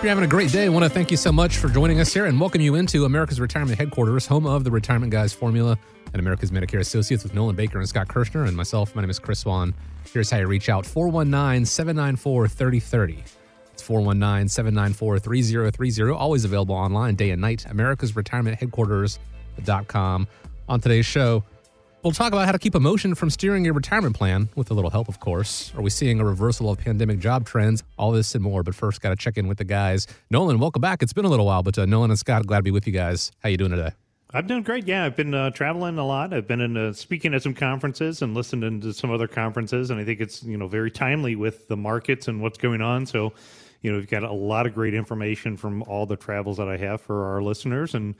Hope you're having a great day. I want to thank you so much for joining us here and welcome you into America's Retirement Headquarters, home of the Retirement Guys Formula and America's Medicare Associates with Nolan Baker and Scott Kirschner and myself. My name is Chris Swan. Here's how you reach out 419 794 3030. It's 419 794 3030. Always available online day and night. America's Retirement Headquarters.com. On today's show, We'll talk about how to keep emotion from steering your retirement plan, with a little help, of course. Are we seeing a reversal of pandemic job trends? All this and more. But first, got to check in with the guys. Nolan, welcome back. It's been a little while, but uh, Nolan and Scott, glad to be with you guys. How you doing today? I'm doing great. Yeah, I've been uh, traveling a lot. I've been in uh, speaking at some conferences and listening to some other conferences, and I think it's you know very timely with the markets and what's going on. So, you know, we've got a lot of great information from all the travels that I have for our listeners, and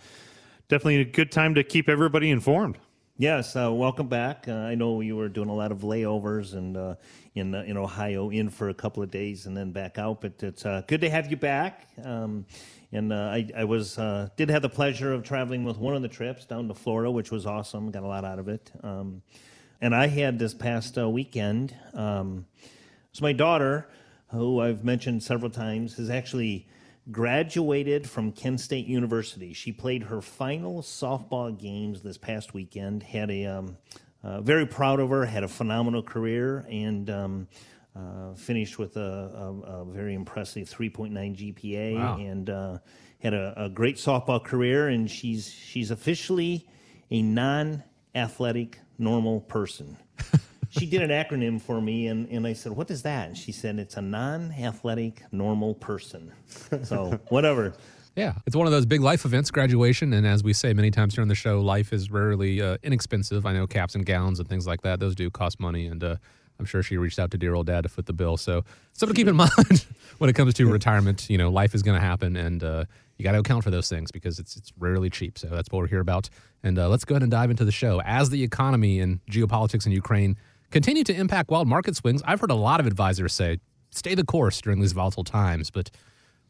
definitely a good time to keep everybody informed. Yes, uh, welcome back. Uh, I know you were doing a lot of layovers and uh, in uh, in Ohio, in for a couple of days and then back out. But it's uh, good to have you back. Um, and uh, I, I was did have the pleasure of traveling with one of the trips down to Florida, which was awesome. Got a lot out of it. Um, and I had this past weekend. Um, so my daughter, who I've mentioned several times, has actually graduated from Kent State University. She played her final softball games this past weekend. Had a um, uh, very proud of her. Had a phenomenal career and um, uh, finished with a, a, a, very impressive 3.9 GPA wow. and uh, had a, a, great softball career. And she's she's officially a non-athletic normal person. she did an acronym for me, and, and I said, What is that? And she said, It's a non athletic normal person. So, whatever. Yeah, it's one of those big life events, graduation. And as we say many times here on the show, life is rarely uh, inexpensive. I know caps and gowns and things like that, those do cost money. And uh, I'm sure she reached out to dear old dad to foot the bill. So, something to keep in mind when it comes to retirement. You know, life is going to happen, and uh, you got to account for those things because it's it's rarely cheap. So that's what we're here about. And uh, let's go ahead and dive into the show. As the economy and geopolitics in Ukraine continue to impact wild market swings. I've heard a lot of advisors say, stay the course during these volatile times. But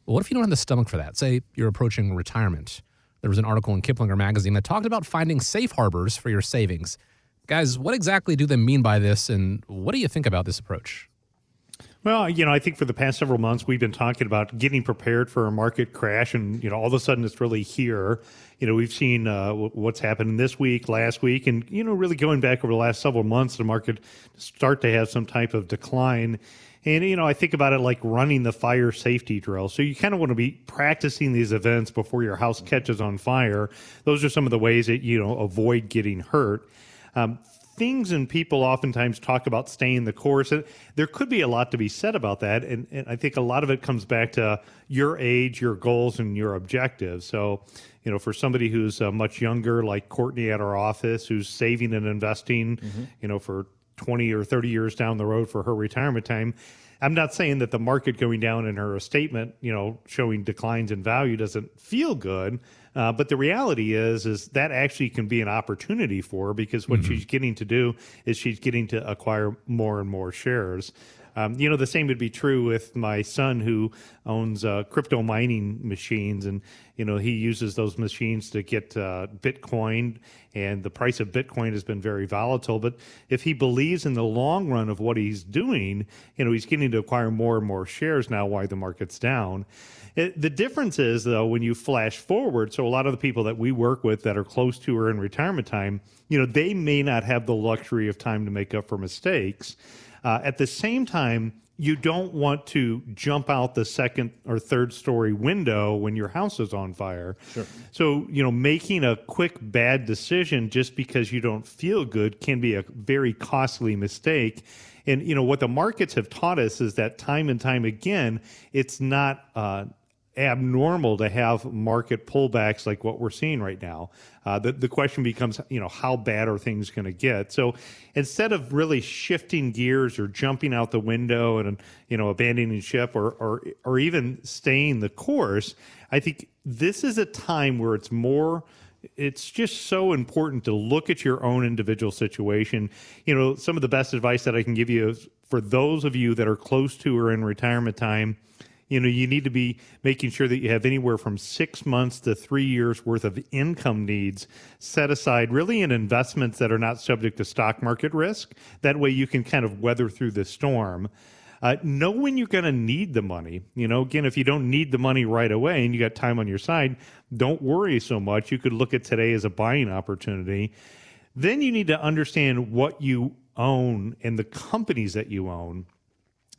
what if you don't have the stomach for that? Say you're approaching retirement. There was an article in Kiplinger magazine that talked about finding safe harbors for your savings. Guys, what exactly do they mean by this, and what do you think about this approach? Well, you know, I think for the past several months we've been talking about getting prepared for a market crash, and you know, all of a sudden it's really here. You know, we've seen uh, what's happened this week, last week, and you know, really going back over the last several months, the market start to have some type of decline. And you know, I think about it like running the fire safety drill. So you kind of want to be practicing these events before your house catches on fire. Those are some of the ways that you know avoid getting hurt. Um, things and people oftentimes talk about staying the course. And there could be a lot to be said about that. And, and I think a lot of it comes back to your age, your goals, and your objectives. So, you know, for somebody who's uh, much younger, like Courtney at our office, who's saving and investing, mm-hmm. you know, for 20 or 30 years down the road for her retirement time. I'm not saying that the market going down in her statement, you know, showing declines in value doesn't feel good. Uh, but the reality is, is that actually can be an opportunity for her because what mm-hmm. she's getting to do is she's getting to acquire more and more shares. Um, you know, the same would be true with my son who owns uh, crypto mining machines, and you know he uses those machines to get uh, Bitcoin, and the price of Bitcoin has been very volatile. But if he believes in the long run of what he's doing, you know, he's getting to acquire more and more shares now while the market's down. It, the difference is, though, when you flash forward, so a lot of the people that we work with that are close to or in retirement time, you know, they may not have the luxury of time to make up for mistakes. Uh, at the same time, you don't want to jump out the second or third story window when your house is on fire. Sure. So, you know, making a quick bad decision just because you don't feel good can be a very costly mistake. And, you know, what the markets have taught us is that time and time again, it's not uh, abnormal to have market pullbacks like what we're seeing right now. Uh, the, the question becomes, you know, how bad are things going to get? So instead of really shifting gears or jumping out the window and, you know, abandoning ship or, or, or even staying the course, I think this is a time where it's more it's just so important to look at your own individual situation. You know, some of the best advice that I can give you is for those of you that are close to or in retirement time, you know you need to be making sure that you have anywhere from six months to three years worth of income needs set aside really in investments that are not subject to stock market risk that way you can kind of weather through the storm uh, know when you're going to need the money. You know, again, if you don't need the money right away and you got time on your side, don't worry so much. You could look at today as a buying opportunity. Then you need to understand what you own and the companies that you own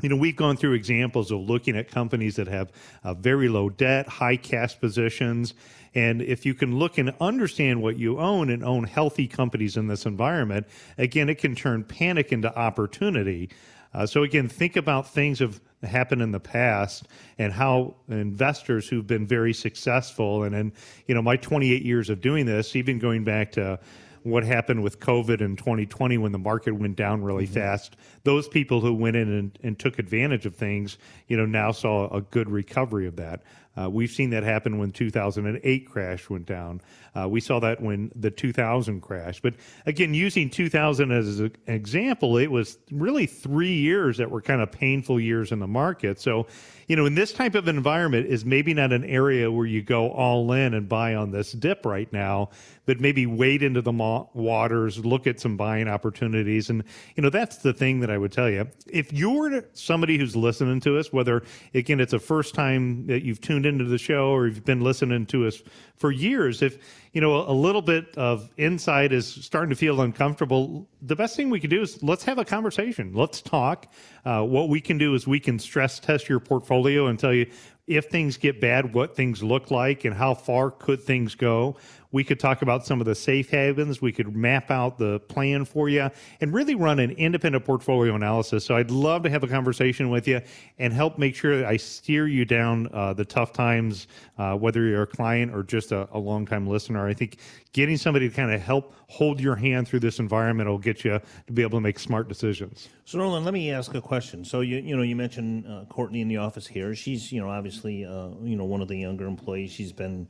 you know, we've gone through examples of looking at companies that have uh, very low debt, high cash positions. And if you can look and understand what you own and own healthy companies in this environment, again, it can turn panic into opportunity. Uh, so, again, think about things have happened in the past and how investors who've been very successful. And in, you know, my 28 years of doing this, even going back to what happened with COVID in 2020 when the market went down really mm-hmm. fast. Those people who went in and, and, took advantage of things, you know, now saw a good recovery of that. Uh, we've seen that happen when 2008 crash went down. Uh, we saw that when the 2000 crash. But again, using 2000 as an example, it was really three years that were kind of painful years in the market. So, you know, in this type of environment is maybe not an area where you go all in and buy on this dip right now, but maybe wade into the waters, look at some buying opportunities. And, you know, that's the thing that I would tell you. If you're somebody who's listening to us, whether, again, it's a first time that you've tuned into the show or you've been listening to us for years, if, you know, a little bit of insight is starting to feel uncomfortable, the best thing we can do is let's have a conversation. Let's talk. Uh, what we can do is we can stress test your portfolio and tell you if things get bad, what things look like and how far could things go. We could talk about some of the safe havens. We could map out the plan for you and really run an independent portfolio analysis. So I'd love to have a conversation with you and help make sure I steer you down uh, the tough times, uh, whether you're a client or just a, a long-time listener. I think getting somebody to kind of help hold your hand through this environment will get you to be able to make smart decisions. So, Nolan, let me ask a question. So, you you know, you mentioned uh, Courtney in the office here. She's you know obviously uh, you know one of the younger employees. She's been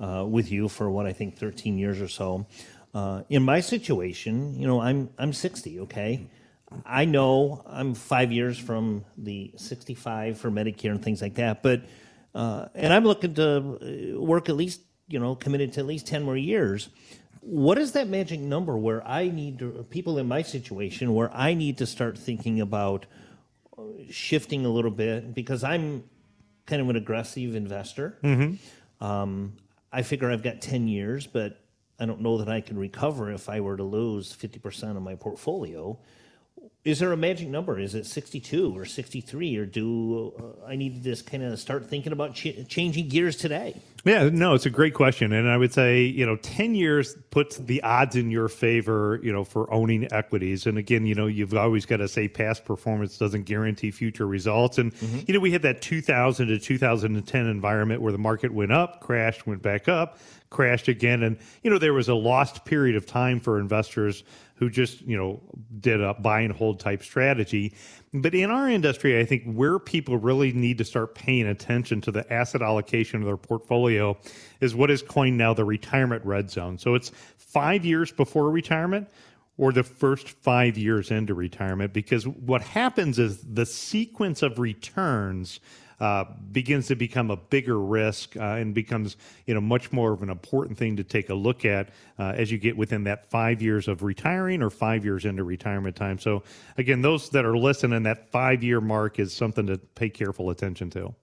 uh, with you for what I think 13 years or so. Uh, in my situation, you know, I'm I'm 60. Okay, I know I'm five years from the 65 for Medicare and things like that, but uh, and I'm looking to uh, work at least you know committed to at least 10 more years. What is that magic number where I need to, people in my situation where I need to start thinking about uh, shifting a little bit because I'm kind of an aggressive investor. Mm-hmm. Um, I figure I've got 10 years, but I don't know that I can recover if I were to lose 50% of my portfolio. Is there a magic number? Is it 62 or 63? Or do uh, I need to just kind of start thinking about ch- changing gears today? Yeah, no, it's a great question. And I would say, you know, 10 years puts the odds in your favor, you know, for owning equities. And again, you know, you've always got to say past performance doesn't guarantee future results. And, mm-hmm. you know, we had that 2000 to 2010 environment where the market went up, crashed, went back up, crashed again. And, you know, there was a lost period of time for investors who just, you know, did a buy and hold type strategy. But in our industry, I think where people really need to start paying attention to the asset allocation of their portfolio is what is coined now the retirement red zone. So it's five years before retirement or the first five years into retirement because what happens is the sequence of returns uh, begins to become a bigger risk uh, and becomes you know much more of an important thing to take a look at uh, as you get within that five years of retiring or five years into retirement time. So again, those that are listening, that five year mark is something to pay careful attention to.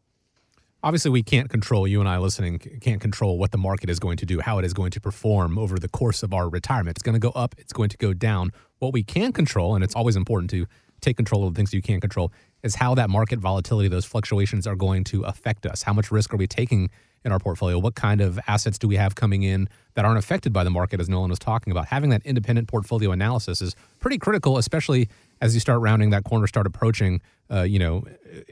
Obviously, we can't control, you and I listening, can't control what the market is going to do, how it is going to perform over the course of our retirement. It's going to go up, it's going to go down. What we can control, and it's always important to take control of the things you can't control, is how that market volatility, those fluctuations are going to affect us. How much risk are we taking in our portfolio? What kind of assets do we have coming in that aren't affected by the market, as Nolan was talking about? Having that independent portfolio analysis is pretty critical, especially as you start rounding that corner, start approaching, uh, you know,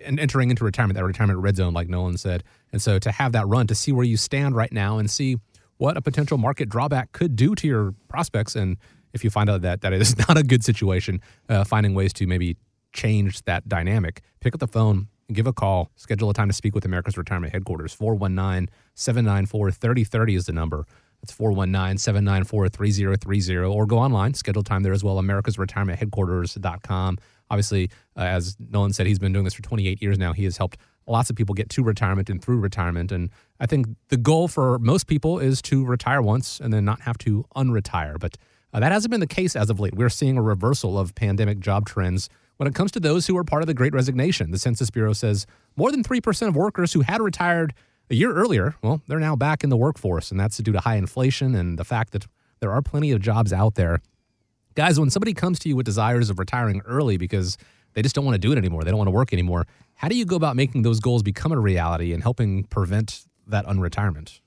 and entering into retirement, that retirement red zone, like Nolan said. And so to have that run, to see where you stand right now and see what a potential market drawback could do to your prospects. And if you find out that that is not a good situation, uh, finding ways to maybe change that dynamic, pick up the phone, give a call, schedule a time to speak with America's Retirement Headquarters. 419 794 3030 is the number. That's 419 794 3030. Or go online, schedule time there as well, americasretirementheadquarters.com. Obviously, uh, as Nolan said, he's been doing this for 28 years now. He has helped lots of people get to retirement and through retirement. And I think the goal for most people is to retire once and then not have to unretire. But uh, that hasn't been the case as of late. We're seeing a reversal of pandemic job trends when it comes to those who are part of the Great Resignation. The Census Bureau says more than 3% of workers who had retired a year earlier, well, they're now back in the workforce. And that's due to high inflation and the fact that there are plenty of jobs out there. Guys, when somebody comes to you with desires of retiring early because they just don't want to do it anymore, they don't want to work anymore, how do you go about making those goals become a reality and helping prevent that unretirement?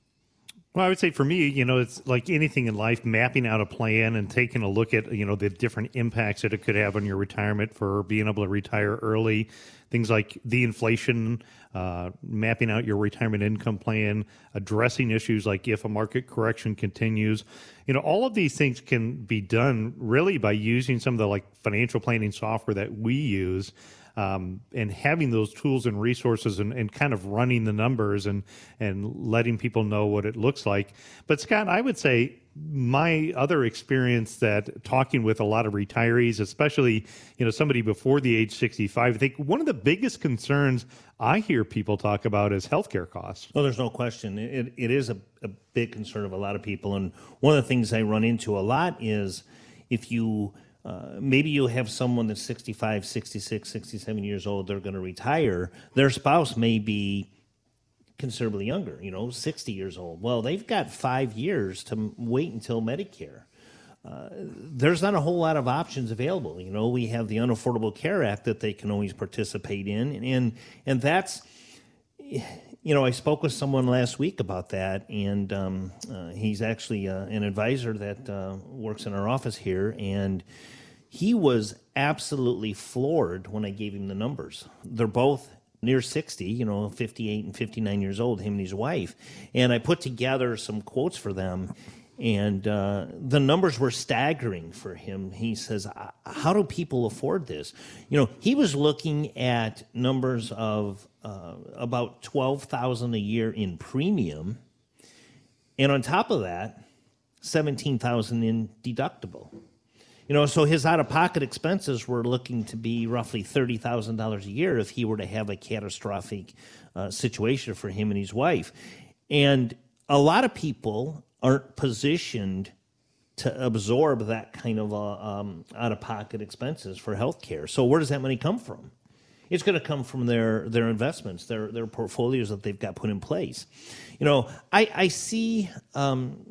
Well, I would say for me, you know, it's like anything in life, mapping out a plan and taking a look at, you know, the different impacts that it could have on your retirement for being able to retire early. Things like the inflation, uh, mapping out your retirement income plan, addressing issues like if a market correction continues. You know, all of these things can be done really by using some of the like financial planning software that we use um, and having those tools and resources and, and kind of running the numbers and and letting people know what it looks like. But Scott, I would say my other experience that talking with a lot of retirees, especially you know somebody before the age 65, I think one of the biggest concerns I hear people talk about is healthcare costs. Well, there's no question. It, it is a, a big concern of a lot of people. And one of the things I run into a lot is if you uh, maybe you have someone that's 65, 66, 67 years old, they're going to retire. Their spouse may be considerably younger, you know, 60 years old. Well, they've got five years to wait until Medicare. Uh, there's not a whole lot of options available. You know, we have the Unaffordable Care Act that they can always participate in, and and that's you know, I spoke with someone last week about that, and um, uh, he's actually uh, an advisor that uh, works in our office here, and he was absolutely floored when I gave him the numbers. They're both near 60, you know, 58 and 59 years old, him and his wife. And I put together some quotes for them, and uh, the numbers were staggering for him. He says, How do people afford this? You know, he was looking at numbers of uh, about 12000 a year in premium. And on top of that, 17000 in deductible. You know, so his out of pocket expenses were looking to be roughly $30,000 a year if he were to have a catastrophic uh, situation for him and his wife. And a lot of people aren't positioned to absorb that kind of uh, um, out of pocket expenses for healthcare. So, where does that money come from? It's going to come from their their investments, their their portfolios that they've got put in place. You know, I I see. Um,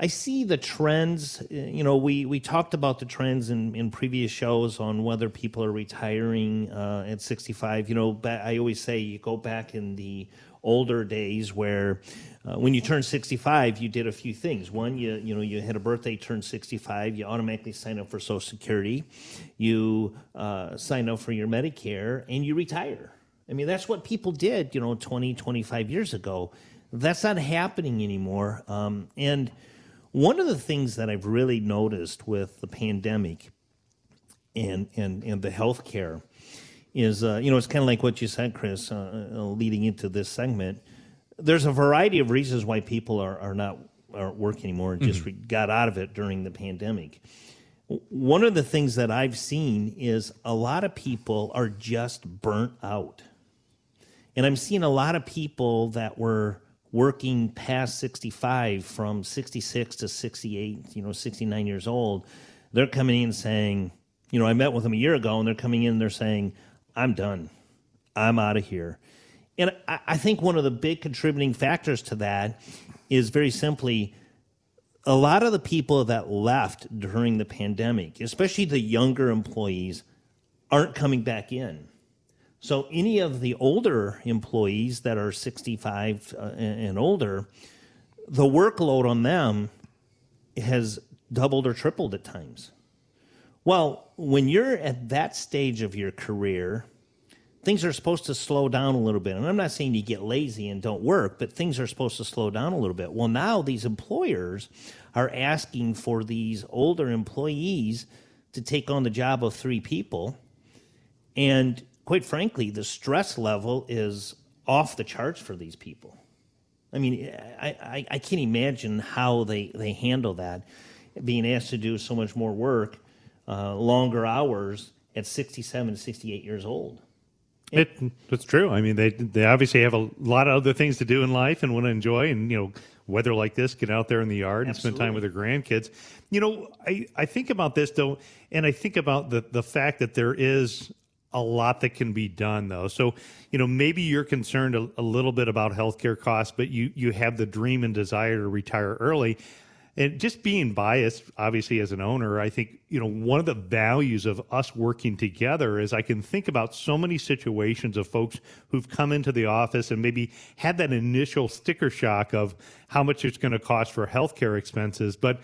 I see the trends. You know, we, we talked about the trends in, in previous shows on whether people are retiring uh, at 65. You know, I always say you go back in the older days where uh, when you turn 65 you did a few things one you you know you had a birthday turned 65 you automatically sign up for social security you uh, sign up for your medicare and you retire i mean that's what people did you know 20 25 years ago that's not happening anymore um, and one of the things that I've really noticed with the pandemic and and and the healthcare is, uh, you know, it's kind of like what you said, Chris, uh, uh, leading into this segment. There's a variety of reasons why people are, are not aren't working anymore and just mm-hmm. got out of it during the pandemic. One of the things that I've seen is a lot of people are just burnt out. And I'm seeing a lot of people that were working past 65 from 66 to 68, you know, 69 years old, they're coming in saying, you know, I met with them a year ago and they're coming in they're saying, I'm done. I'm out of here. And I, I think one of the big contributing factors to that is very simply a lot of the people that left during the pandemic, especially the younger employees, aren't coming back in. So any of the older employees that are 65 uh, and older, the workload on them has doubled or tripled at times. Well, when you're at that stage of your career, things are supposed to slow down a little bit. And I'm not saying you get lazy and don't work, but things are supposed to slow down a little bit. Well, now these employers are asking for these older employees to take on the job of three people. And quite frankly, the stress level is off the charts for these people. I mean, I, I, I can't imagine how they, they handle that, being asked to do so much more work, uh, longer hours at 67, 68 years old. It, it's true. I mean, they they obviously have a lot of other things to do in life and want to enjoy, and you know, weather like this, get out there in the yard and spend time with their grandkids. You know, I I think about this though, and I think about the the fact that there is a lot that can be done though. So, you know, maybe you're concerned a, a little bit about healthcare costs, but you you have the dream and desire to retire early and just being biased obviously as an owner i think you know one of the values of us working together is i can think about so many situations of folks who've come into the office and maybe had that initial sticker shock of how much it's going to cost for healthcare expenses but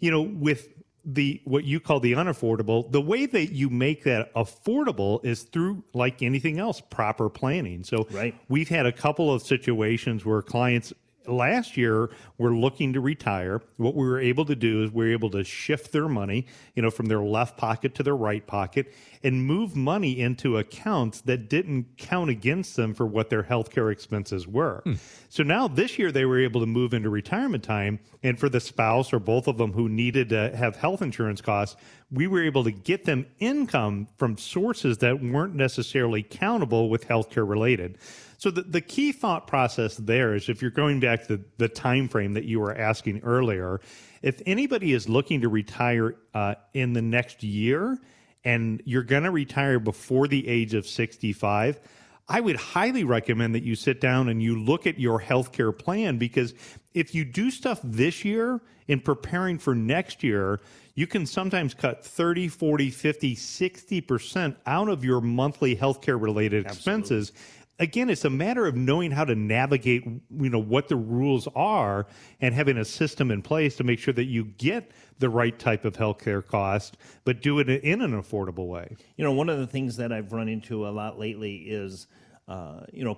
you know with the what you call the unaffordable the way that you make that affordable is through like anything else proper planning so right. we've had a couple of situations where clients last year we were looking to retire. What we were able to do is we were able to shift their money, you know, from their left pocket to their right pocket and move money into accounts that didn't count against them for what their healthcare expenses were. Hmm. So now this year they were able to move into retirement time and for the spouse or both of them who needed to have health insurance costs, we were able to get them income from sources that weren't necessarily countable with healthcare related. So the, the key thought process there is if you're going back to the, the time frame that you were asking earlier, if anybody is looking to retire uh, in the next year and you're going to retire before the age of 65, I would highly recommend that you sit down and you look at your healthcare plan because if you do stuff this year in preparing for next year, you can sometimes cut 30, 40, 50, 60% out of your monthly healthcare related expenses. Again, it's a matter of knowing how to navigate, you know, what the rules are and having a system in place to make sure that you get the right type of healthcare cost, but do it in an affordable way. You know, one of the things that I've run into a lot lately is, uh, you know,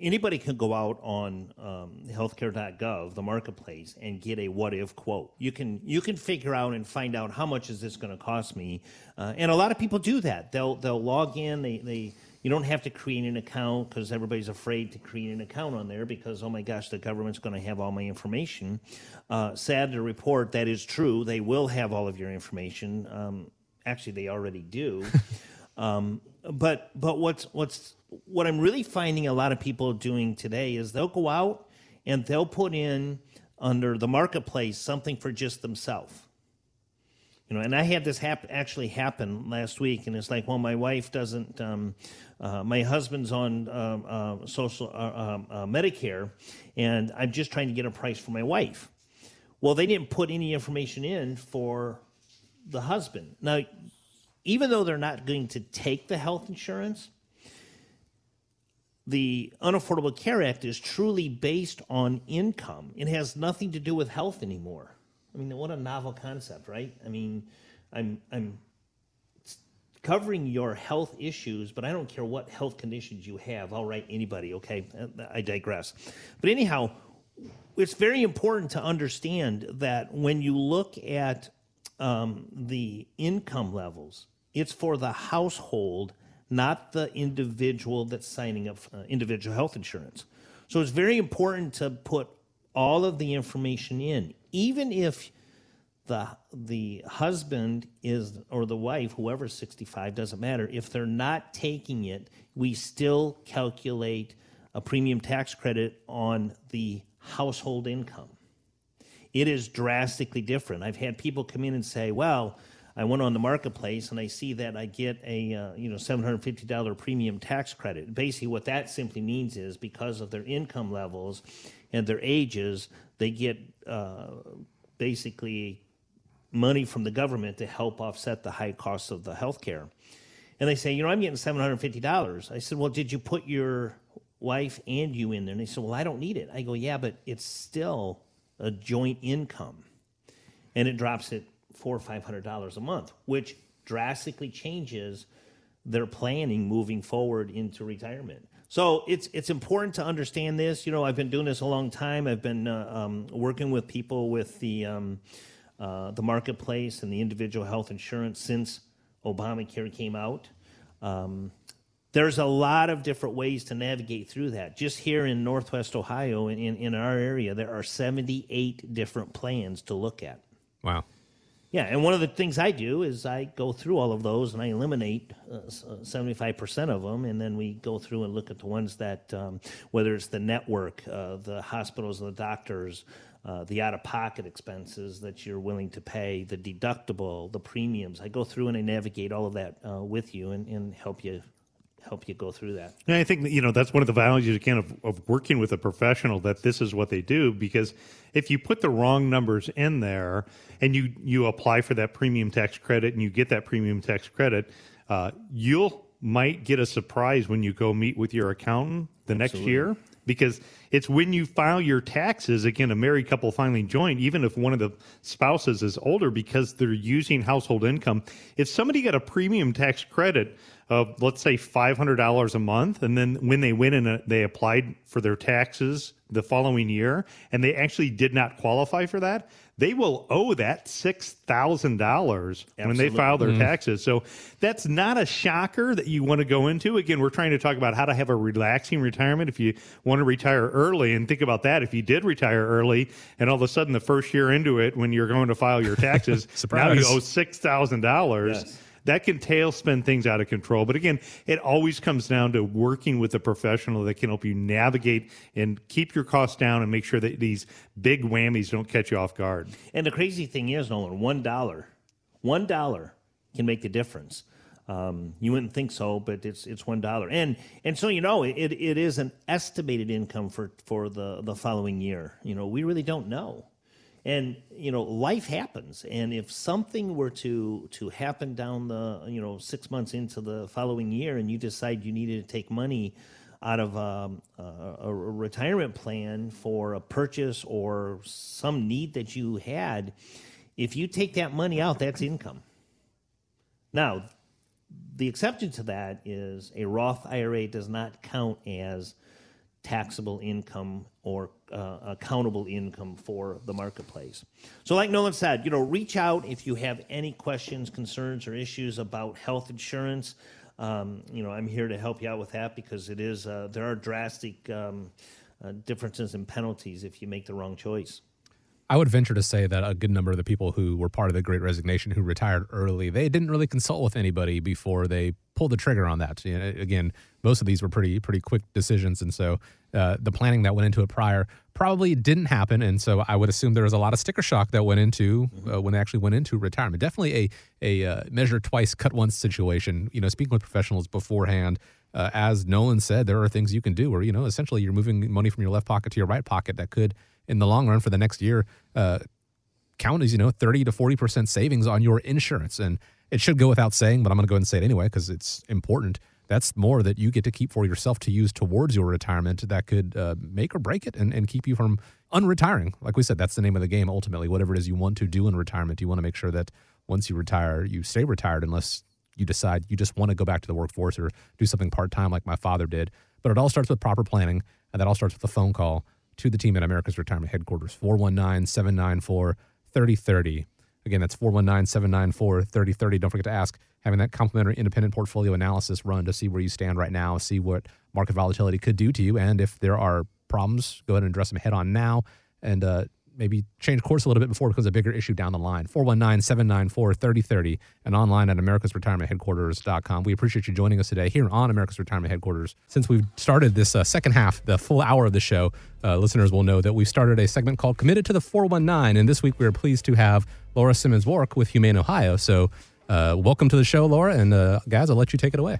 anybody can go out on um, healthcare.gov, the marketplace, and get a what if quote. You can you can figure out and find out how much is this going to cost me, uh, and a lot of people do that. They'll they'll log in, they they you don't have to create an account because everybody's afraid to create an account on there because, oh my gosh, the government's going to have all my information. Uh, sad to report, that is true. They will have all of your information. Um, actually, they already do. um, but but what's what's what I'm really finding a lot of people doing today is they'll go out and they'll put in under the marketplace something for just themselves you know and i had this hap- actually happen last week and it's like well my wife doesn't um, uh, my husband's on um, uh, social uh, um, uh, medicare and i'm just trying to get a price for my wife. Well they didn't put any information in for the husband. Now even though they're not going to take the health insurance the unaffordable care act is truly based on income. It has nothing to do with health anymore I mean, what a novel concept, right? I mean, I'm I'm covering your health issues, but I don't care what health conditions you have. I'll write anybody, okay? I digress. But anyhow, it's very important to understand that when you look at um, the income levels, it's for the household, not the individual that's signing up uh, individual health insurance. So it's very important to put all of the information in, even if the the husband is or the wife, whoever's 65, doesn't matter. If they're not taking it, we still calculate a premium tax credit on the household income. It is drastically different. I've had people come in and say, "Well, I went on the marketplace and I see that I get a uh, you know $750 premium tax credit." Basically, what that simply means is because of their income levels and their ages, they get uh, basically money from the government to help offset the high costs of the health care. And they say, you know, I'm getting $750. I said, well, did you put your wife and you in there? And they said, well, I don't need it. I go, yeah, but it's still a joint income. And it drops at four or five hundred dollars a month, which drastically changes their planning moving forward into retirement. So it's it's important to understand this. You know, I've been doing this a long time. I've been uh, um, working with people with the um, uh, the marketplace and the individual health insurance since Obamacare came out. Um, there's a lot of different ways to navigate through that. Just here in Northwest Ohio, in, in, in our area, there are 78 different plans to look at. Wow. Yeah, and one of the things I do is I go through all of those and I eliminate uh, seventy-five percent of them, and then we go through and look at the ones that, um, whether it's the network, uh, the hospitals, the doctors, uh, the out-of-pocket expenses that you're willing to pay, the deductible, the premiums. I go through and I navigate all of that uh, with you and, and help you help you go through that. And I think you know that's one of the values again of, of working with a professional that this is what they do because if you put the wrong numbers in there and you you apply for that premium tax credit and you get that premium tax credit, uh, you'll might get a surprise when you go meet with your accountant the Absolutely. next year because it's when you file your taxes again a married couple finally join even if one of the spouses is older because they're using household income if somebody got a premium tax credit of let's say $500 a month and then when they went and uh, they applied for their taxes the following year and they actually did not qualify for that they will owe that $6,000 when they file their mm. taxes. So that's not a shocker that you want to go into. Again, we're trying to talk about how to have a relaxing retirement if you want to retire early. And think about that. If you did retire early and all of a sudden the first year into it, when you're going to file your taxes, now you owe $6,000. Yes that can tailspin things out of control. But again, it always comes down to working with a professional that can help you navigate and keep your costs down and make sure that these big whammies don't catch you off guard. And the crazy thing is, Nolan, one dollar, one dollar can make the difference. Um, you wouldn't think so, but it's it's one dollar, and and so you know it, it is an estimated income for for the the following year. You know, we really don't know and you know life happens. And if something were to to happen down the you know six months into the following year and you decide you needed to take money out of um, a, a retirement plan for a purchase or some need that you had if you take that money out that's income. Now the exception to that is a roth ira does not count as taxable income or uh, accountable income for the marketplace. So, like Nolan said, you know, reach out if you have any questions, concerns, or issues about health insurance. Um, you know, I'm here to help you out with that because it is uh, there are drastic um, uh, differences in penalties if you make the wrong choice. I would venture to say that a good number of the people who were part of the Great Resignation who retired early, they didn't really consult with anybody before they pulled the trigger on that. You know, again, most of these were pretty pretty quick decisions, and so uh, the planning that went into it prior probably didn't happen. And so I would assume there was a lot of sticker shock that went into uh, mm-hmm. when they actually went into retirement. Definitely a a uh, measure twice, cut once situation. You know, speaking with professionals beforehand. Uh, as Nolan said, there are things you can do where you know essentially you're moving money from your left pocket to your right pocket that could in the long run for the next year uh, count as you know 30 to 40 percent savings on your insurance. And it should go without saying but i'm going to go ahead and say it anyway because it's important. That's more that you get to keep for yourself to use towards your retirement that could uh, make or break it and, and keep you from unretiring. Like we said that's the name of the game ultimately. Whatever it is you want to do in retirement you want to make sure that once you retire you stay retired unless you decide you just want to go back to the workforce or do something part-time like my father did. But it all starts with proper planning and that all starts with a phone call to the team at America's Retirement Headquarters, 419 794 3030. Again, that's 419 794 3030. Don't forget to ask having that complimentary independent portfolio analysis run to see where you stand right now, see what market volatility could do to you. And if there are problems, go ahead and address them head on now. And uh, maybe change course a little bit before it becomes a bigger issue down the line. 419 794 3030 and online at America's Retirement Headquarters.com. We appreciate you joining us today here on America's Retirement Headquarters. Since we've started this uh, second half, the full hour of the show, uh, listeners will know that we've started a segment called Committed to the 419. And this week we are pleased to have Laura Simmons Wark with Humane Ohio. So, uh, welcome to the show, Laura. And uh, guys, I'll let you take it away.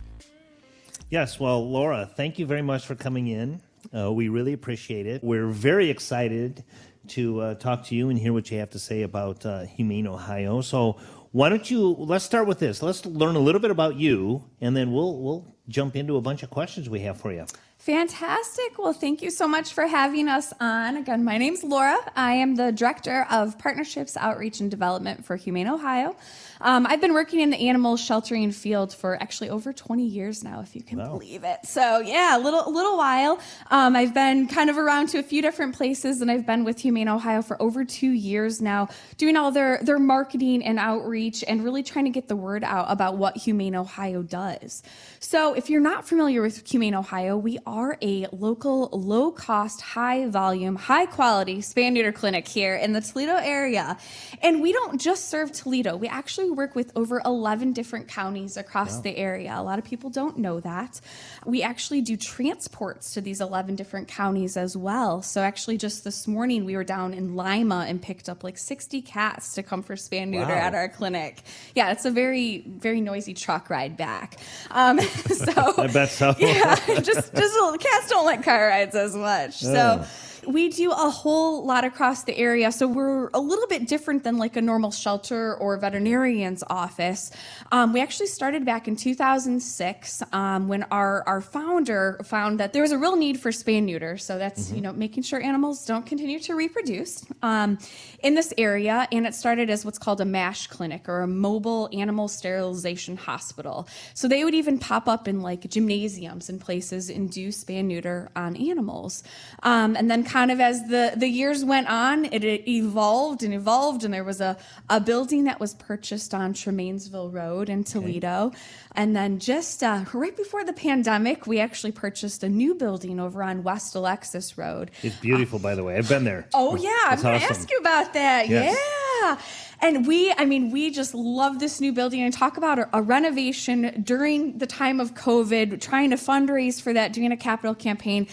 Yes, well, Laura, thank you very much for coming in. Uh, we really appreciate it. We're very excited to uh, talk to you and hear what you have to say about uh, Humane Ohio. So why don't you let's start with this. Let's learn a little bit about you, and then we'll we'll jump into a bunch of questions we have for you. Fantastic. Well, thank you so much for having us on. Again, my name's Laura. I am the Director of Partnerships, Outreach, and Development for Humane Ohio. Um, I've been working in the animal sheltering field for actually over 20 years now, if you can Wow. believe it. So yeah, a little, a little while. Um, I've been kind of around to a few different places, and I've been with Humane Ohio for over two years now, doing all their their marketing and outreach, and really trying to get the word out about what Humane Ohio does. So if you're not familiar with Humane Ohio, we are a local, low cost, high volume, high quality spay neuter clinic here in the Toledo area. And we don't just serve Toledo, we actually work with over 11 different counties across the area. A lot of people don't know that. We actually do transports to these 11 different counties as well. So actually, just this morning, we were down in Lima and picked up like 60 cats to come for spay neuter Wow. at our clinic. Yeah, it's a very, very noisy truck ride back. Um, so I bet so. yeah, just just cats don't like car rides as much. So we do a whole lot across the area. So we're a little bit different than like a normal shelter or veterinarian's office. Um, we actually started back in 2006 um, when our our founder found that there was a real need for spay and neuter. So that's you know making sure animals don't continue to reproduce um, in this area. And it started as what's called a MASH clinic or a mobile animal sterilization hospital. So they would even pop up in like gymnasiums and places and do spay and neuter on animals. Um, and then kind of as the, the years went on, it, evolved and evolved. And there was a, a building that was purchased on Tremainsville Road in Toledo. And then just uh, right before the pandemic, we actually purchased a new building over on West Alexis Road. It's beautiful, by the way. I've been there. Oh yeah, I'm going awesome. to ask you about that. Yes. Yeah. And we, I mean, we just love this new building and talk about a, a renovation during the time of COVID, trying to fundraise for that, doing a capital campaign.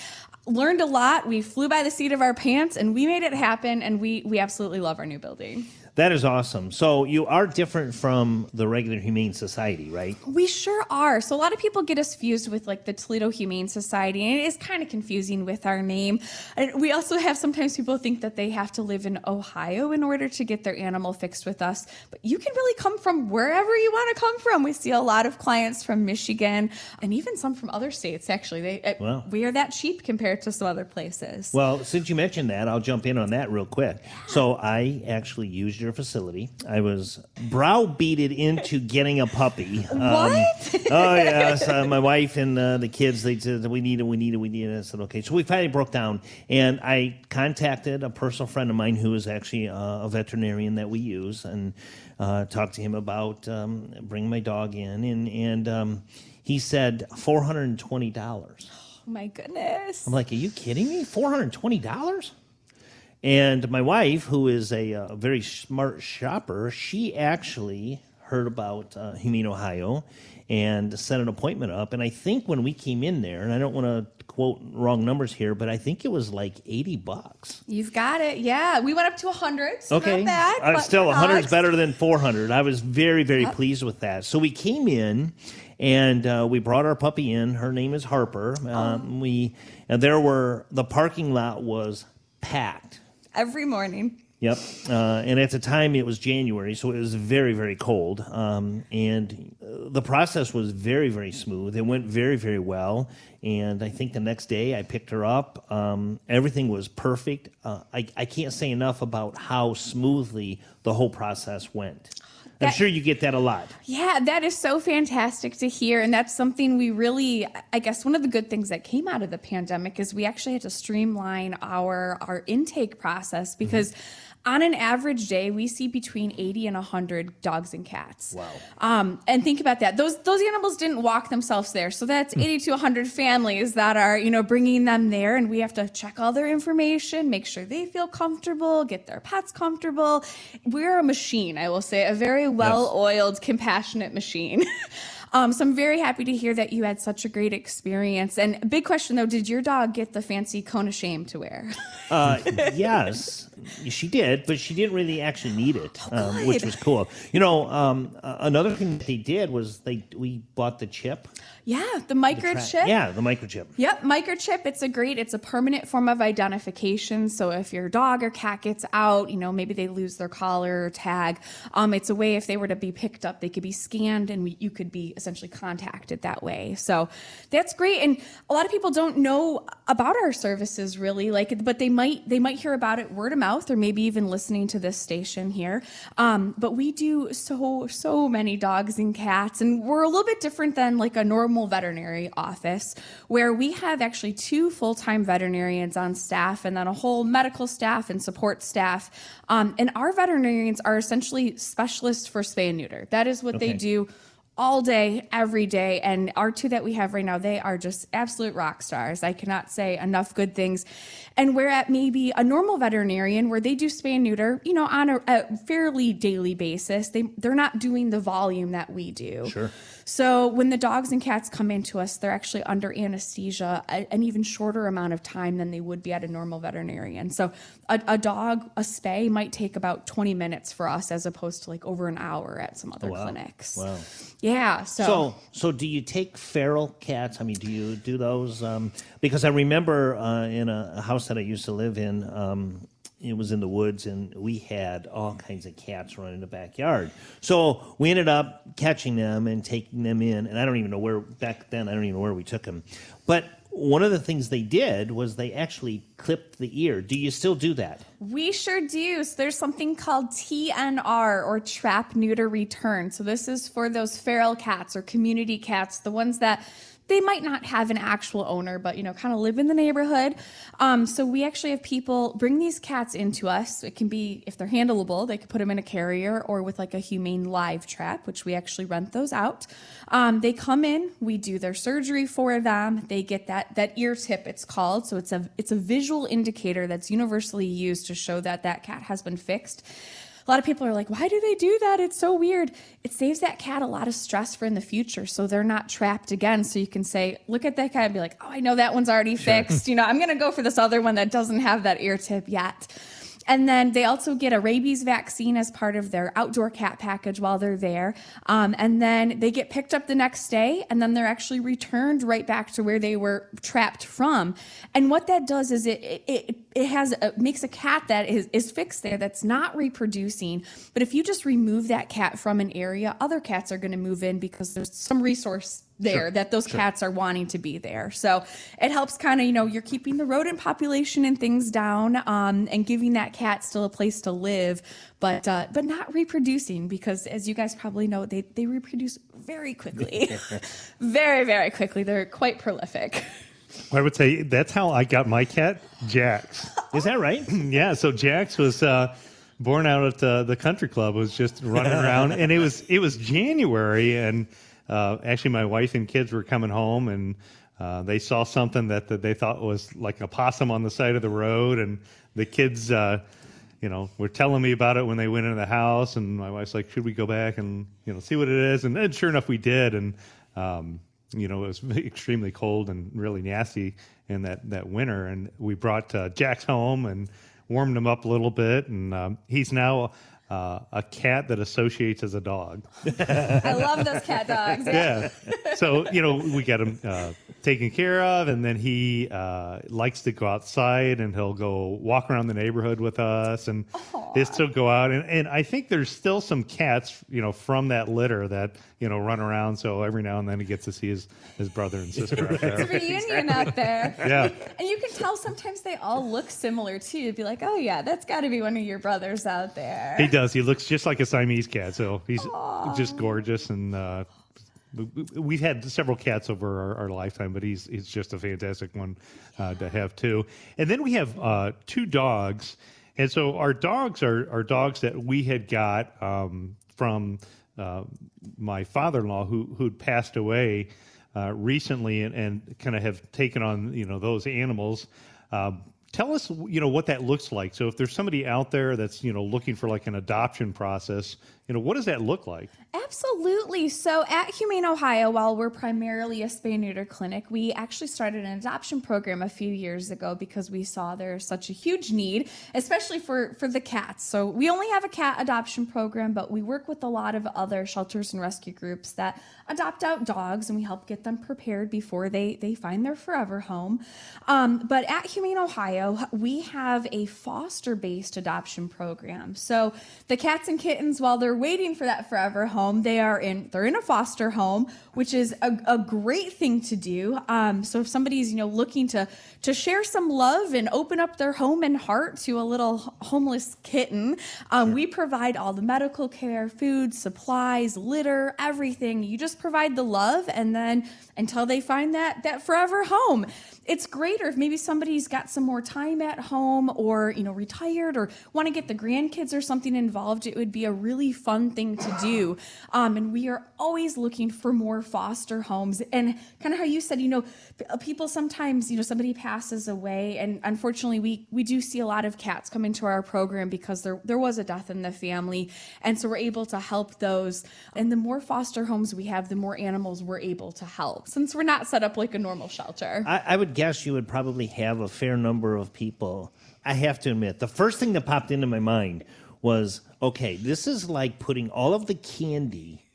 Learned a lot. We flew by the seat of our pants and we made it happen. And we, we absolutely love our new building. That is awesome. So you are different from the regular Humane Society, right? We sure are. So a lot of people get us fused with like the Toledo Humane Society, and it is kind of confusing with our name. And we also have sometimes people think that they have to live in Ohio in order to get their animal fixed with us. But you can really come from wherever you want to come from. We see a lot of clients from Michigan and even some from other states. Actually, they uh, Wow. we are that cheap compared to some other places. Well, since you mentioned that, I'll jump in on that real quick. So I actually used your facility. I was browbeated into getting a puppy. Um, What? oh yes, uh, my wife and uh, the kids. They said we need it, we need it, we need it. I said okay. So we finally broke down, and I contacted a personal friend of mine who is actually uh, a veterinarian that we use, and uh, talked to him about um, bringing my dog in, and and um, he said four hundred and twenty dollars. oh my goodness. I'm like, are you kidding me? Four hundred twenty dollars? And my wife, who is a, uh very smart shopper, she actually heard about uh, Humane Ohio and set an appointment up. And I think when we came in there, and I don't want to quote wrong numbers here, but I think it was like eighty bucks. You've got it. Yeah, we went up to 100. So Okay, not bad. uh, still, hundred is better than four hundred. I was very, very pleased with that. So we came in, and uh, we brought our puppy in. Her name is Harper. Oh. Um, We and there were the parking lot was packed. Every morning. Yep. Uh, and at the time, it was January, so it was very, very cold. Um, and uh, the process was very, very smooth. It went very, very well. And I think the next day I picked her up. Um, everything was perfect. Uh, I, I can't say enough about how smoothly the whole process went. I'm sure you get that a lot. Yeah, that is so fantastic to hear. And that's something we really, I guess, one of the good things that came out of the pandemic is we actually had to streamline our, our intake process mm-hmm. because. On an average day, we see between 80 and 100 dogs and cats. Wow. Um, and think about that; those those animals didn't walk themselves there, so that's 80 to 100 families that are you know bringing them there, and we have to check all their information, make sure they feel comfortable, get their pets comfortable. We're a machine, I will say, a very well-oiled, compassionate machine. Um, so I'm very happy to hear that you had such a great experience. And big question though, did your dog get the fancy cone of shame to wear? Uh, yes, she did, but she didn't really actually need it, um, which was cool. You know, um, uh, another thing they did was they we bought the chip. Yeah, the microchip. Yeah, the microchip. Yep, microchip. It's a great, it's a permanent form of identification. So if your dog or cat gets out, you know, maybe they lose their collar or tag, um, it's a way if they were to be picked up, they could be scanned and we, you could be essentially contacted that way. So that's great. And a lot of people don't know about our services really, like, but they might, they might hear about it word of mouth or maybe even listening to this station here. Um, but we do so, so many dogs and cats and we're a little bit different than like a normal veterinary office where we have actually two full-time veterinarians on staff and then a whole medical staff and support staff um, and our veterinarians are essentially specialists for spay and neuter that is what they do all day, every day. And our two that we have right now, they are just absolute rock stars. I cannot say enough good things. And we're at maybe a normal veterinarian where they do spay and neuter, you know, on a, a fairly daily basis. They they're not doing the volume that we do. Sure. So when the dogs and cats come into us, they're actually under anesthesia a- an even shorter amount of time than they would be at a normal veterinarian. So a, a dog, a spay might take about 20 minutes for us as opposed to like over an hour at some other wow. clinics. Wow. Yeah. So, So, so do you take feral cats? I mean, do you do those? Um, because I remember uh, in a, a house that I used to live in, um, it was in the woods, and we had all kinds of cats running in the backyard. So we ended up catching them and taking them in, and I don't even know where back then. I don't even know where we took them. But one of the things they did was they actually clipped the ear. Do you still do that? we sure do. So there's something called TNR or trap neuter return. So this is for those feral cats or community cats, the ones that they might not have an actual owner, but you know, kind of live in the neighborhood. Um, so we actually have people bring these cats into us. It can be if they're handleable, they could put them in a carrier or with like a humane live trap, which we actually rent those out. Um, they come in, we do their surgery for them. They get that that ear tip, it's called. So it's a it's a visual indicator that's universally used to show that that cat has been fixed. A lot of people are like, why do they do that? It's so weird. It saves that cat a lot of stress for in the future. So they're not trapped again. So you can say, look at that cat and be like, oh, I know that one's already fixed. You know, I'm going to go for this other one that doesn't have that ear tip yet. And then they also get a rabies vaccine as part of their outdoor cat package while they're there. Um, and then they get picked up the next day, and then they're actually returned right back to where they were trapped from. And what that does is it it, it, has a, makes a cat that is, is fixed there that's not reproducing. But if you just remove that cat from an area, other cats are going to move in because there's some resource there that those cats are wanting to be there. So it helps kind of, you know, you're keeping the rodent population and things down um, and giving that cat still a place to live, but uh, but not reproducing because as you guys probably know, they, they reproduce very quickly. very, very quickly. They're quite prolific. I would say that's how I got my cat, Jax. Is that right? yeah, so Jax was uh, born out at the, the country club. Was just running around, and it was it was January, and uh, actually my wife and kids were coming home, and uh, they saw something that, that they thought was like a possum on the side of the road, and the kids. Uh, you know, were telling me about it when they went into the house, and my wife's like, "Should we go back and you know see what it is?" And then, sure enough, we did, and um, you know, it was extremely cold and really nasty in that, that winter. And we brought uh, Jax home and warmed him up a little bit. And um, he's now uh, a cat that associates as a dog. I love those cat dogs. yeah. So, you know, we get him uh, taken care of. And then he uh, likes to go outside and he'll go walk around the neighborhood with us. And they still go out. And, and I think there's still some cats, you know, from that litter that, you know, run around. So every now and then he gets to see his, his brother and sister out there. reunion out there. Yeah. And you can tell sometimes they all look similar too. You'd be like, oh yeah, that's got to be one of your brothers out there. He does. He looks just like a Siamese cat. So he's just gorgeous. And uh, we- we- we've had several cats over our, our lifetime, but he's he's just a fantastic one uh, to have too. And then we have uh, two dogs. And so our dogs are, are dogs that we had got um, from uh, my father-in-law who who'd passed away uh, recently and, and kind of have taken on you know those animals. Um, tell us, you know, what that looks like. So if there's somebody out there that's, you know, looking for like an adoption process, you know, what does that look like? Absolutely. So at Humane Ohio, while we're primarily a spay neuter clinic, we actually started an adoption program a few years ago because we saw there's such a huge need, especially for, for the cats. So we only have a cat adoption program, but we work with a lot of other shelters and rescue groups that adopt out dogs and we help get them prepared before they, they find their forever home. Um, but at Humane Ohio, we have a foster based adoption program. So the cats and kittens, while they're waiting for that forever home, they are in they're in a foster home, which is a, a great thing to do. Um, so if somebody's you know looking to to share some love and open up their home and heart to a little homeless kitten, um, we provide all the medical care, food, supplies, litter, everything. You just provide the love, and then until they find that that forever home it's greater if maybe somebody's got some more time at home or you know retired or want to get the grandkids or something involved it would be a really fun thing to do. Um, and we are always looking for more foster homes. And kind of how you said you know people sometimes you know somebody passes away and unfortunately we we do see a lot of cats come into our program because there there was a death in the family. And so we're able to help those. And the more foster homes we have the more animals we're able to help since we're not set up like a normal shelter. I, I would guess you would probably have a fair number of people. I have to admit, the first thing that popped into my mind was okay, this is like putting all of the candy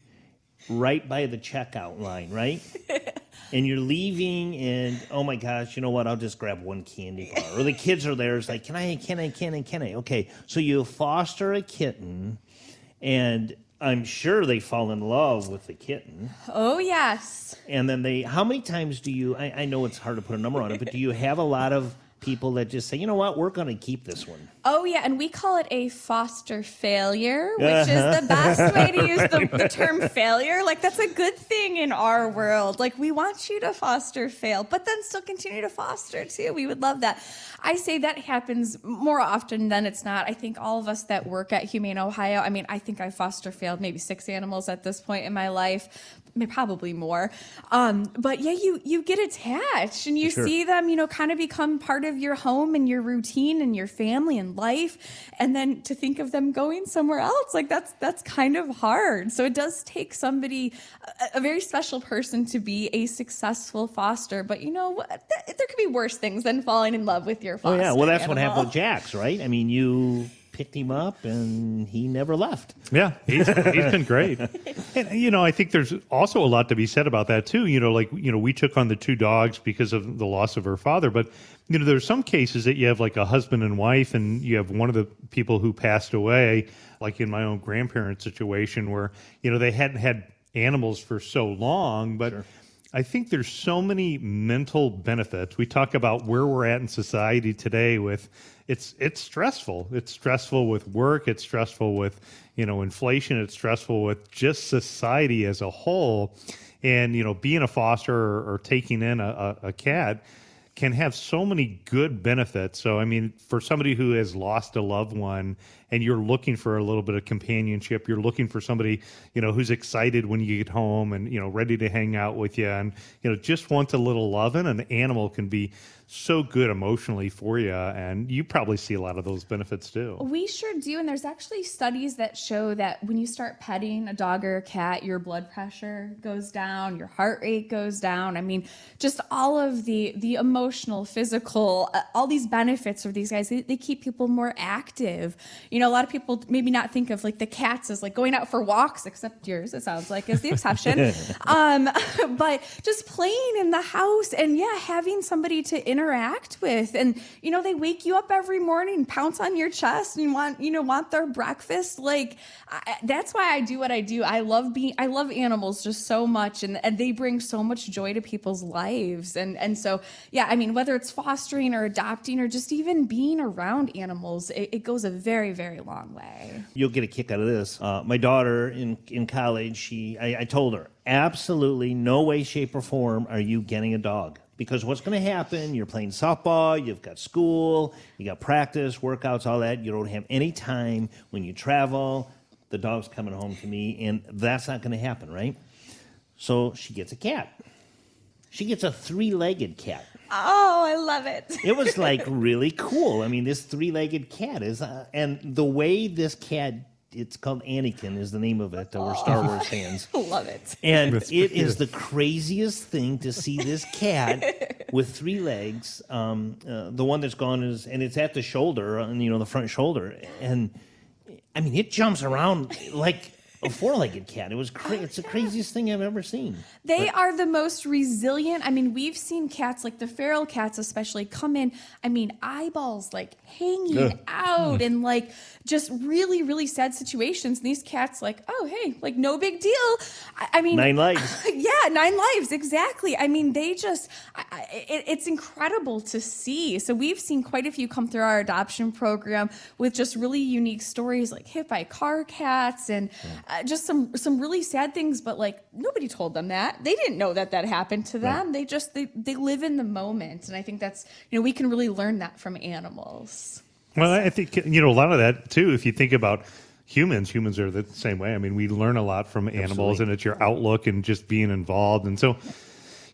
right by the checkout line, right? and you're leaving, and oh my gosh, you know what? I'll just grab one candy bar. Or the kids are there, it's like, can I, can I, can I, can I? Okay, so you foster a kitten, and I'm sure they fall in love with the kitten. Oh, yes. And then they, how many times do you, I, I know it's hard to put a number on it, but do you have a lot of people that just say, you know what, we're going to keep this one? Oh, yeah. And we call it a foster failure, which uh-huh. is the best way to use the, the, term failure. Like, that's a good thing in our world. Like, we want you to foster fail, but then still continue to foster too. We would love that. I say that happens more often than it's not. I think all of us that work at Humane Ohio, I mean, I think I foster failed maybe six animals at this point in my life probably more. Um, but yeah, you you get attached and you sure. see them, you know, kind of become part of your home and your routine and your family and life. And then to think of them going somewhere else, like that's that's kind of hard. So it does take somebody, a, a very special person, to be a successful foster. But you know, there could be worse things than falling in love with your foster. Oh yeah, well that's animal. what happened with Jax, right? I mean, you picked him up and he never left. Yeah, he's, he's been great. And, you know, I think there's also a lot to be said about that too. You know, like, you know, we took on the two dogs because of the loss of her father, but, you know, there's some cases that you have like a husband and wife and you have one of the people who passed away, like in my own grandparents' situation where, you know, they hadn't had animals for so long, but. Sure. I think there's so many mental benefits. We talk about where we're at in society today with it's it's stressful. It's stressful with work. It's stressful with you know inflation. It's stressful with just society as a whole. And you know, being a foster or, or taking in a, a, a cat can have so many good benefits. So, I mean, for somebody who has lost a loved one and you're looking for a little bit of companionship, you're looking for somebody, you know, who's excited when you get home and, you know, ready to hang out with you and, you know, just wants a little loving, an animal can be so good emotionally for you. And you probably see a lot of those benefits too. We sure do. And there's actually studies that show that when you start petting a dog or a cat, your blood pressure goes down, your heart rate goes down. I mean, just all of the, the emotional, physical, uh, all these benefits of these guys, they, they keep people more active. You know, a lot of people maybe not think of like the cats as like going out for walks, except yours, it sounds like, is the exception. um, but just playing in the house and yeah, having somebody to interact interact with. And you know they wake you up every morning pounce on your chest and want you know want their breakfast. Like I, that's why i do what i do. I love being i love animals just so much and, and they bring so much joy to people's lives. And and so yeah i mean whether it's fostering or adopting or just even being around animals it, it goes a very very long way. You'll get a kick out of this. Uh, my daughter in in college she I, I told her absolutely no way shape or form are you getting a dog because what's going to happen you're playing softball you've got school you got practice workouts all that you don't have any time when you travel the dog's coming home to me and that's not going to happen right so she gets a cat she gets a three-legged cat Oh, I love it. it was like really cool. I mean, this three-legged cat is, uh, and the way this cat. It's called Anakin, is the name of it. Uh, we're Star Wars fans. love it. And it is the craziest thing to see this cat with three legs. Um, uh, the one that's gone is, and it's at the shoulder, and you know the front shoulder, and I mean it jumps around like a four-legged cat. It was cra- oh, it's the craziest thing I've ever seen. They are the most resilient. I mean, we've seen cats like the feral cats, especially, come in. I mean, eyeballs like hanging out mm. and like just really, really sad situations. And these cats, like, oh, hey, like no big deal. I, I mean, Nine lives. yeah, nine lives exactly. I mean, they just I, I, it, it's incredible to see. So we've seen quite a few come through our adoption program with just really unique stories, like hit by car cats and uh, just some some really sad things. But like nobody told them that they didn't know that that happened to them. They just they they live in the moment, and I think that's you know we can really learn that from animals. Well, I think you know a lot of that too. If you think about humans, humans are the same way. I mean, we learn a lot from animals, and it's your outlook and just being involved. And so,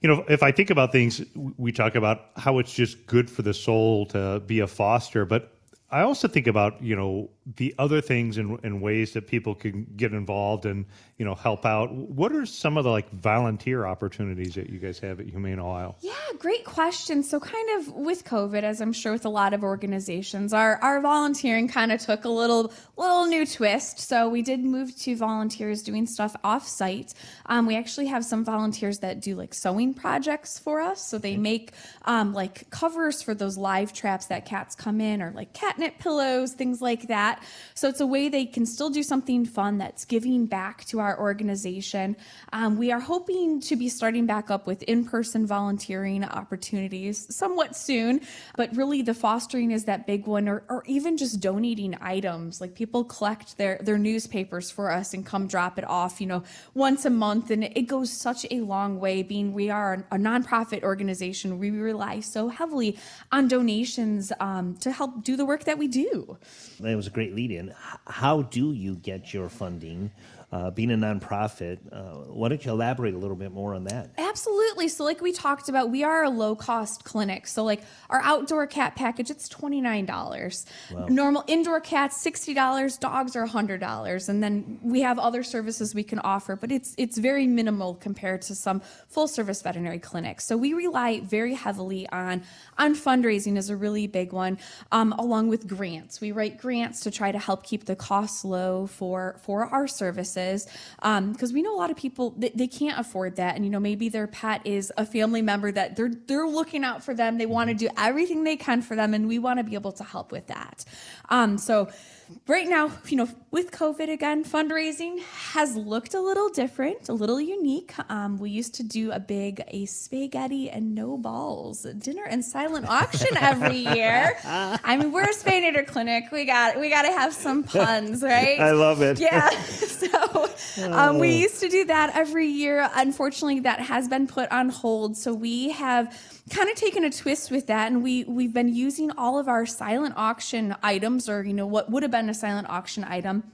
you know, if I think about things, we talk about how it's just good for the soul to be a foster, but I also think about you know the other things and, and ways that people can get involved and you know help out. What are some of the like volunteer opportunities that you guys have at Humane Ohio? Yeah, great question. So, kind of with COVID, as I'm sure with a lot of organizations, our our volunteering kind of took a little little new twist. So, we did move to volunteers doing stuff off site. Um, we actually have some volunteers that do like sewing projects for us. So they make um, like covers for those live traps that cats come in, or like catnip pillows, things like that. So it's a way they can still do something fun that's giving back to our organization. Um, we are hoping to be starting back up with in person volunteering opportunities somewhat soon, but really the fostering is that big one, or, or even just donating items. Like people collect their, their newspapers for us and come drop it off, you know, once a month. And it goes such a long way, being we are a nonprofit organization. We rely so heavily on donations um, to help do the work that we do. That was a great lead in. How do you get your funding? Uh, being a nonprofit, uh, why don't you elaborate a little bit more on that? Absolutely. So, like we talked about, we are a low cost clinic. So, like our outdoor cat package, it's $29. Normal indoor cats, $60. Dogs are $100. And then we have other services we can offer, but it's it's very minimal compared to some full service veterinary clinics. So, we rely very heavily on, on fundraising is a really big one, um, along with grants. We write grants to try to help keep the costs low for, for our services because we know a lot of people they, they can't afford that. And you know maybe their pet is a family member that they're they're looking out for them. They want to do everything they can for them and we want to be able to help with that. Um, so right now you know with covid again fundraising has looked a little different a little unique um, we used to do a big a spaghetti and no balls dinner and silent auction every year i mean we're a spay neuter clinic we got we got to have some puns right I love it. yeah. So um, we used to do that every year. Unfortunately, that has been put on hold. So we have kind of taken a twist with that, and we we've been using all of our silent auction items, or you know what would have been a silent auction item.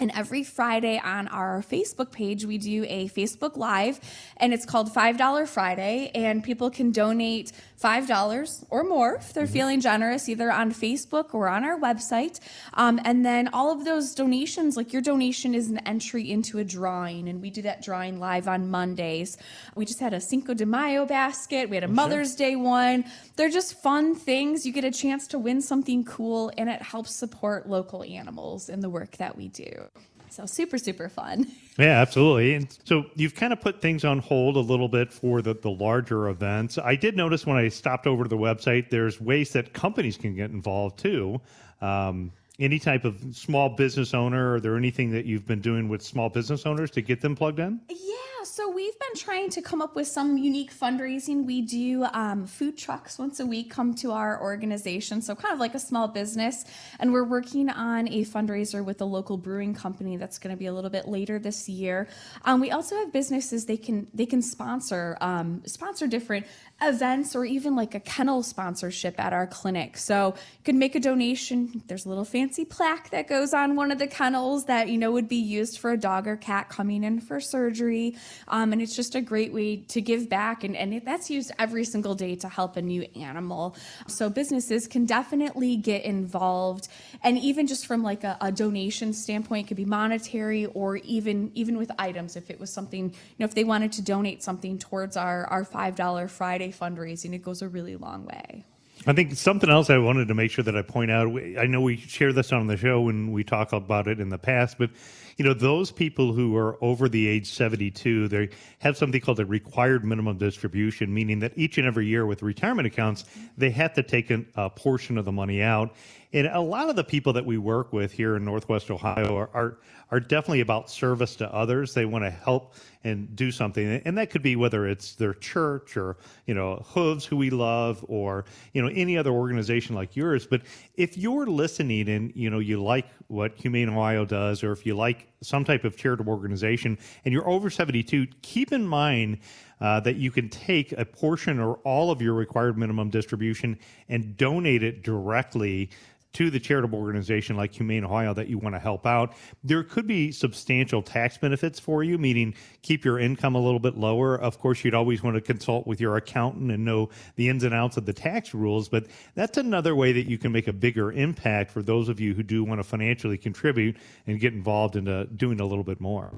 And every Friday on our Facebook page, we do a Facebook Live, and it's called $5 Friday. And people can donate $5 or more if they're feeling generous, either on Facebook or on our website. Um, and then all of those donations, like your donation is an entry into a drawing, and we do that drawing live on Mondays. We just had a Cinco de Mayo basket, we had a Mother's Day one. They're just fun things. You get a chance to win something cool, and it helps support local animals in the work that we do. So super, super fun. Yeah, absolutely. And so you've kind of put things on hold a little bit for the, the larger events. I did notice when I stopped over to the website, there's ways that companies can get involved too. Um, any type of small business owner, are there anything that you've been doing with small business owners to get them plugged in? Yeah, so we've been trying to come up with some unique fundraising. We do um, food trucks once a week come to our organization, so kind of like a small business. And we're working on a fundraiser with a local brewing company that's going to be a little bit later this year. Um, we also have businesses they can they can sponsor um, sponsor different events or even like a kennel sponsorship at our clinic. So you could make a donation. There's a little fancy plaque that goes on one of the kennels that you know would be used for a dog or cat coming in for surgery. Um, and it's just a great way to give back. And, and that's used every single day to help a new animal. So businesses can definitely get involved. And even just from like a, a donation standpoint, it could be monetary or even even with items. If it was something, you know, if they wanted to donate something towards our, our $5 Friday fundraising, it goes a really long way. I think something else I wanted to make sure that I point out. I know we share this on the show when we talk about it in the past, but you know those people who are over the age 72, they have something called a required minimum distribution, meaning that each and every year with retirement accounts, they have to take an, a portion of the money out. And a lot of the people that we work with here in Northwest Ohio are, are, are definitely about service to others. They want to help and do something, and that could be whether it's their church or you know Hooves, who we love, or you know any other organization like yours. But if you're listening and you know you like what Humane Ohio does, or if you like some type of charitable organization, and you're over 72, keep in mind. Uh, that you can take a portion or all of your required minimum distribution and donate it directly to the charitable organization like Humane Ohio that you want to help out, there could be substantial tax benefits for you, meaning keep your income a little bit lower. Of course, you'd always want to consult with your accountant and know the ins and outs of the tax rules, but that's another way that you can make a bigger impact for those of you who do want to financially contribute and get involved into doing a little bit more.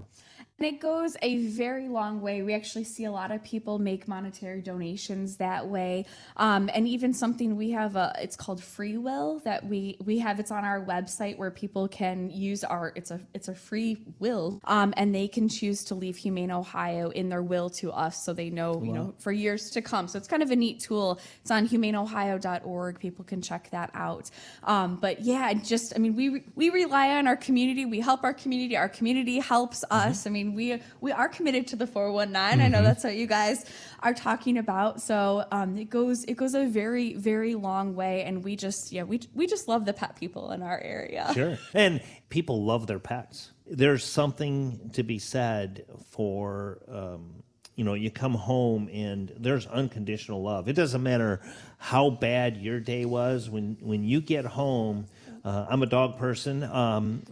And it goes a very long way. We actually see a lot of people make monetary donations that way, um, and even something we have a it's called Free Will that we we have. It's on our website where people can use our it's a it's a free will, um, and they can choose to leave Humane Ohio in their will to us, so they know you know for years to come. So it's kind of a neat tool. It's on humaneohio.org. People can check that out. Um, but yeah, just I mean we we rely on our community. We help our community. Our community helps us. I mean we we are committed to the 419 i know that's what you guys are talking about so um, it goes it goes a very very long way and we just yeah we we just love the pet people in our area Sure. And people love their pets. There's something to be said for, um, you know, you come home and there's unconditional love. It doesn't matter how bad your day was. When when you get home, uh, I'm a dog person. Um,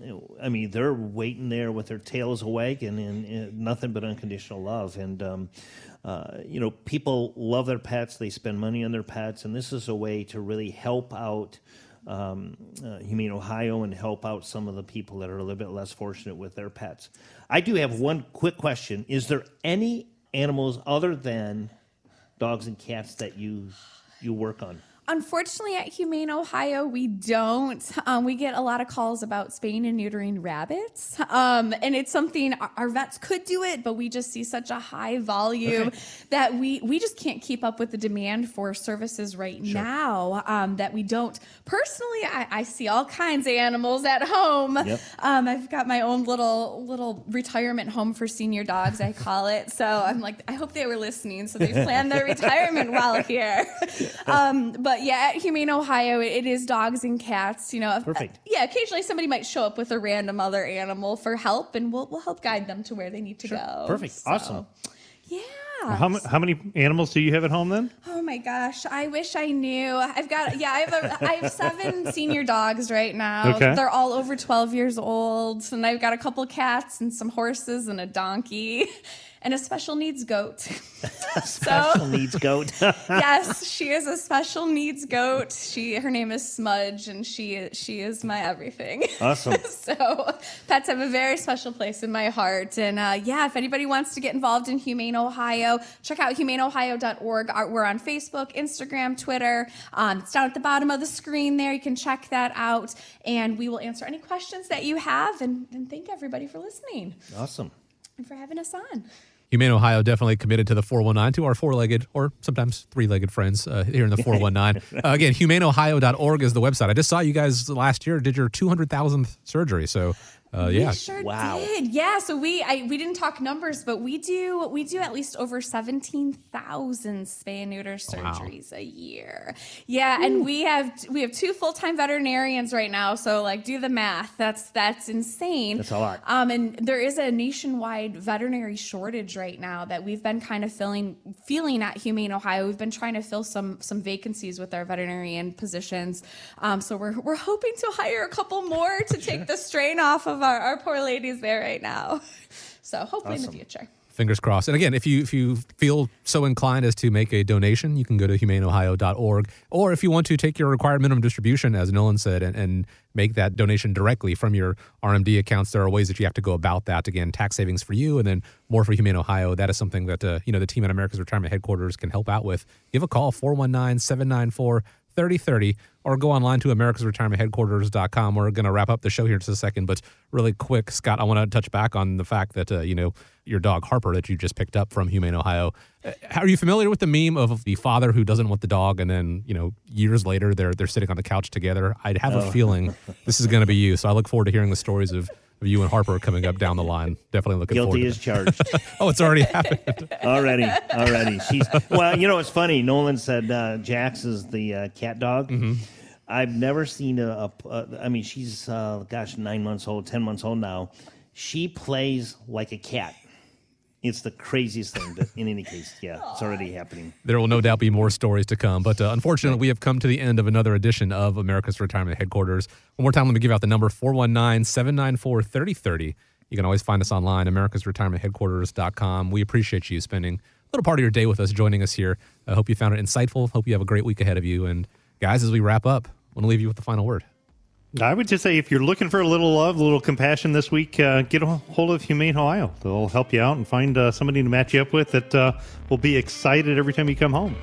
I mean, they're waiting there with their tails awake and, and, and nothing but unconditional love. And um, uh, you know, people love their pets. They spend money on their pets, and this is a way to really help out um, uh, Humane Ohio and help out some of the people that are a little bit less fortunate with their pets. I do have one quick question: Is there any animals other than dogs and cats that you you work on? Unfortunately, at Humane Ohio, we don't. Um, we get a lot of calls about spaying and neutering rabbits, um, and it's something our, our vets could do it, but we just see such a high volume that we we just can't keep up with the demand for services right now. Um, that we don't. Personally, I, I see all kinds of animals at home. Yep. Um, I've got my own little little retirement home for senior dogs, I call it. So I'm like, I hope they were listening, so they planned their retirement while here. Um, yeah, at Humane Ohio, it, is dogs and cats. You know, Perfect. Uh, yeah, occasionally somebody might show up with a random other animal for help, and we'll we'll help guide them to where they need to go. Perfect. Awesome. Yeah. How, how many animals do you have at home then? Oh my gosh, I wish I knew. I've got yeah, I have a, I have seven senior dogs right now. Okay. They're all over 12 years old, and I've got a couple cats and some horses and a donkey and a special needs goat. Special needs goat. yes, she is a special needs goat. She her name is Smudge and she she is my everything. awesome. so pets have a very special place in my heart and uh, yeah if anybody wants to get involved in humane ohio check out humaneohio.org we're on facebook instagram twitter um, it's down at the bottom of the screen there you can check that out and we will answer any questions that you have and, and thank everybody for listening Awesome. and for having us on Humane Ohio definitely committed to the 419 to our four-legged or sometimes three-legged friends uh, here in the 419. uh, again, humaneohio.org is the website. I just saw you guys last year did your 200,000th surgery. So, uh, yeah. We sure Wow. did. Yeah. So we I, we didn't talk numbers, but we do we do at least over seventeen thousand spay and neuter surgeries a year. Yeah, and we have we have two full time veterinarians right now. So like, do the math. That's that's insane. That's a lot. Um, and there is a nationwide veterinary shortage right now that we've been kind of filling feeling at Humane Ohio. We've been trying to fill some some vacancies with our veterinarian positions. Um, so we're we're hoping to hire a couple more to take the strain off of our, our poor ladies there right now. So hopefully in the future. Fingers crossed. And again, if you if you feel so inclined as to make a donation, you can go to humaneohio.org. Or if you want to take your required minimum distribution, as Nolan said, and, and make that donation directly from your RMD accounts, there are ways that you have to go about that. Again, tax savings for you, and then more for Humane Ohio. That is something that uh, you know the team at America's Retirement Headquarters can help out with. Give a call 419 794 3030 or go online to americasretirementheadquarters.com. We're going to wrap up the show here in just a second, but really quick, Scott, I want to touch back on the fact that, uh, you know, your dog Harper that you just picked up from Humane Ohio. Uh, are you familiar with the meme of the father who doesn't want the dog and then, you know, years later they're they're sitting on the couch together? I'd have oh. a feeling this is going to be you. So I look forward to hearing the stories of you and Harper coming up down the line. Definitely looking Guilty forward. as charged. oh, it's already happened. already, already. She's well. You know, it's funny. Nolan said uh, Jax is the uh, cat dog. Mm-hmm. I've never seen a. a, a I mean, she's uh, gosh, nine months old, ten months old now. She plays like a cat. It's the craziest thing. But in any case, yeah, it's already happening. There will no doubt be more stories to come. But uh, unfortunately, we have come to the end of another edition of America's Retirement Headquarters. One more time, let me give out the number 419 794 3030. You can always find us online, americasretirementheadquarters.com. We appreciate you spending a little part of your day with us, joining us here. I hope you found it insightful. Hope you have a great week ahead of you. And guys, as we wrap up, I want to leave you with the final word. I would just say if you're looking for a little love, a little compassion this week, uh, get a hold of Humane Ohio. They'll help you out and find uh, somebody to match you up with that uh, will be excited every time you come home.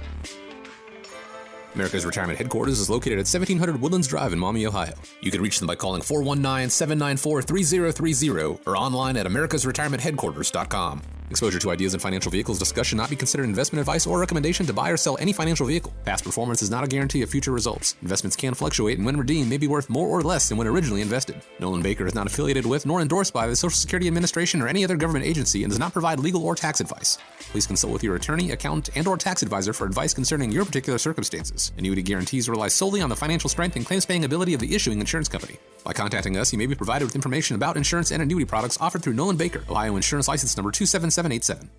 America's Retirement Headquarters is located at 1700 Woodlands Drive in Maumee, Ohio. You can reach them by calling 419 794 3030 or online at americasretirementheadquarters.com. Exposure to ideas and financial vehicles discussed should not be considered investment advice or recommendation to buy or sell any financial vehicle. Past performance is not a guarantee of future results. Investments can fluctuate and when redeemed may be worth more or less than when originally invested. Nolan Baker is not affiliated with nor endorsed by the Social Security Administration or any other government agency and does not provide legal or tax advice. Please consult with your attorney, accountant, and or tax advisor for advice concerning your particular circumstances. Annuity guarantees rely solely on the financial strength and claims paying ability of the issuing insurance company. By contacting us, you may be provided with information about insurance and annuity products offered through Nolan Baker, Ohio Insurance License Number 787.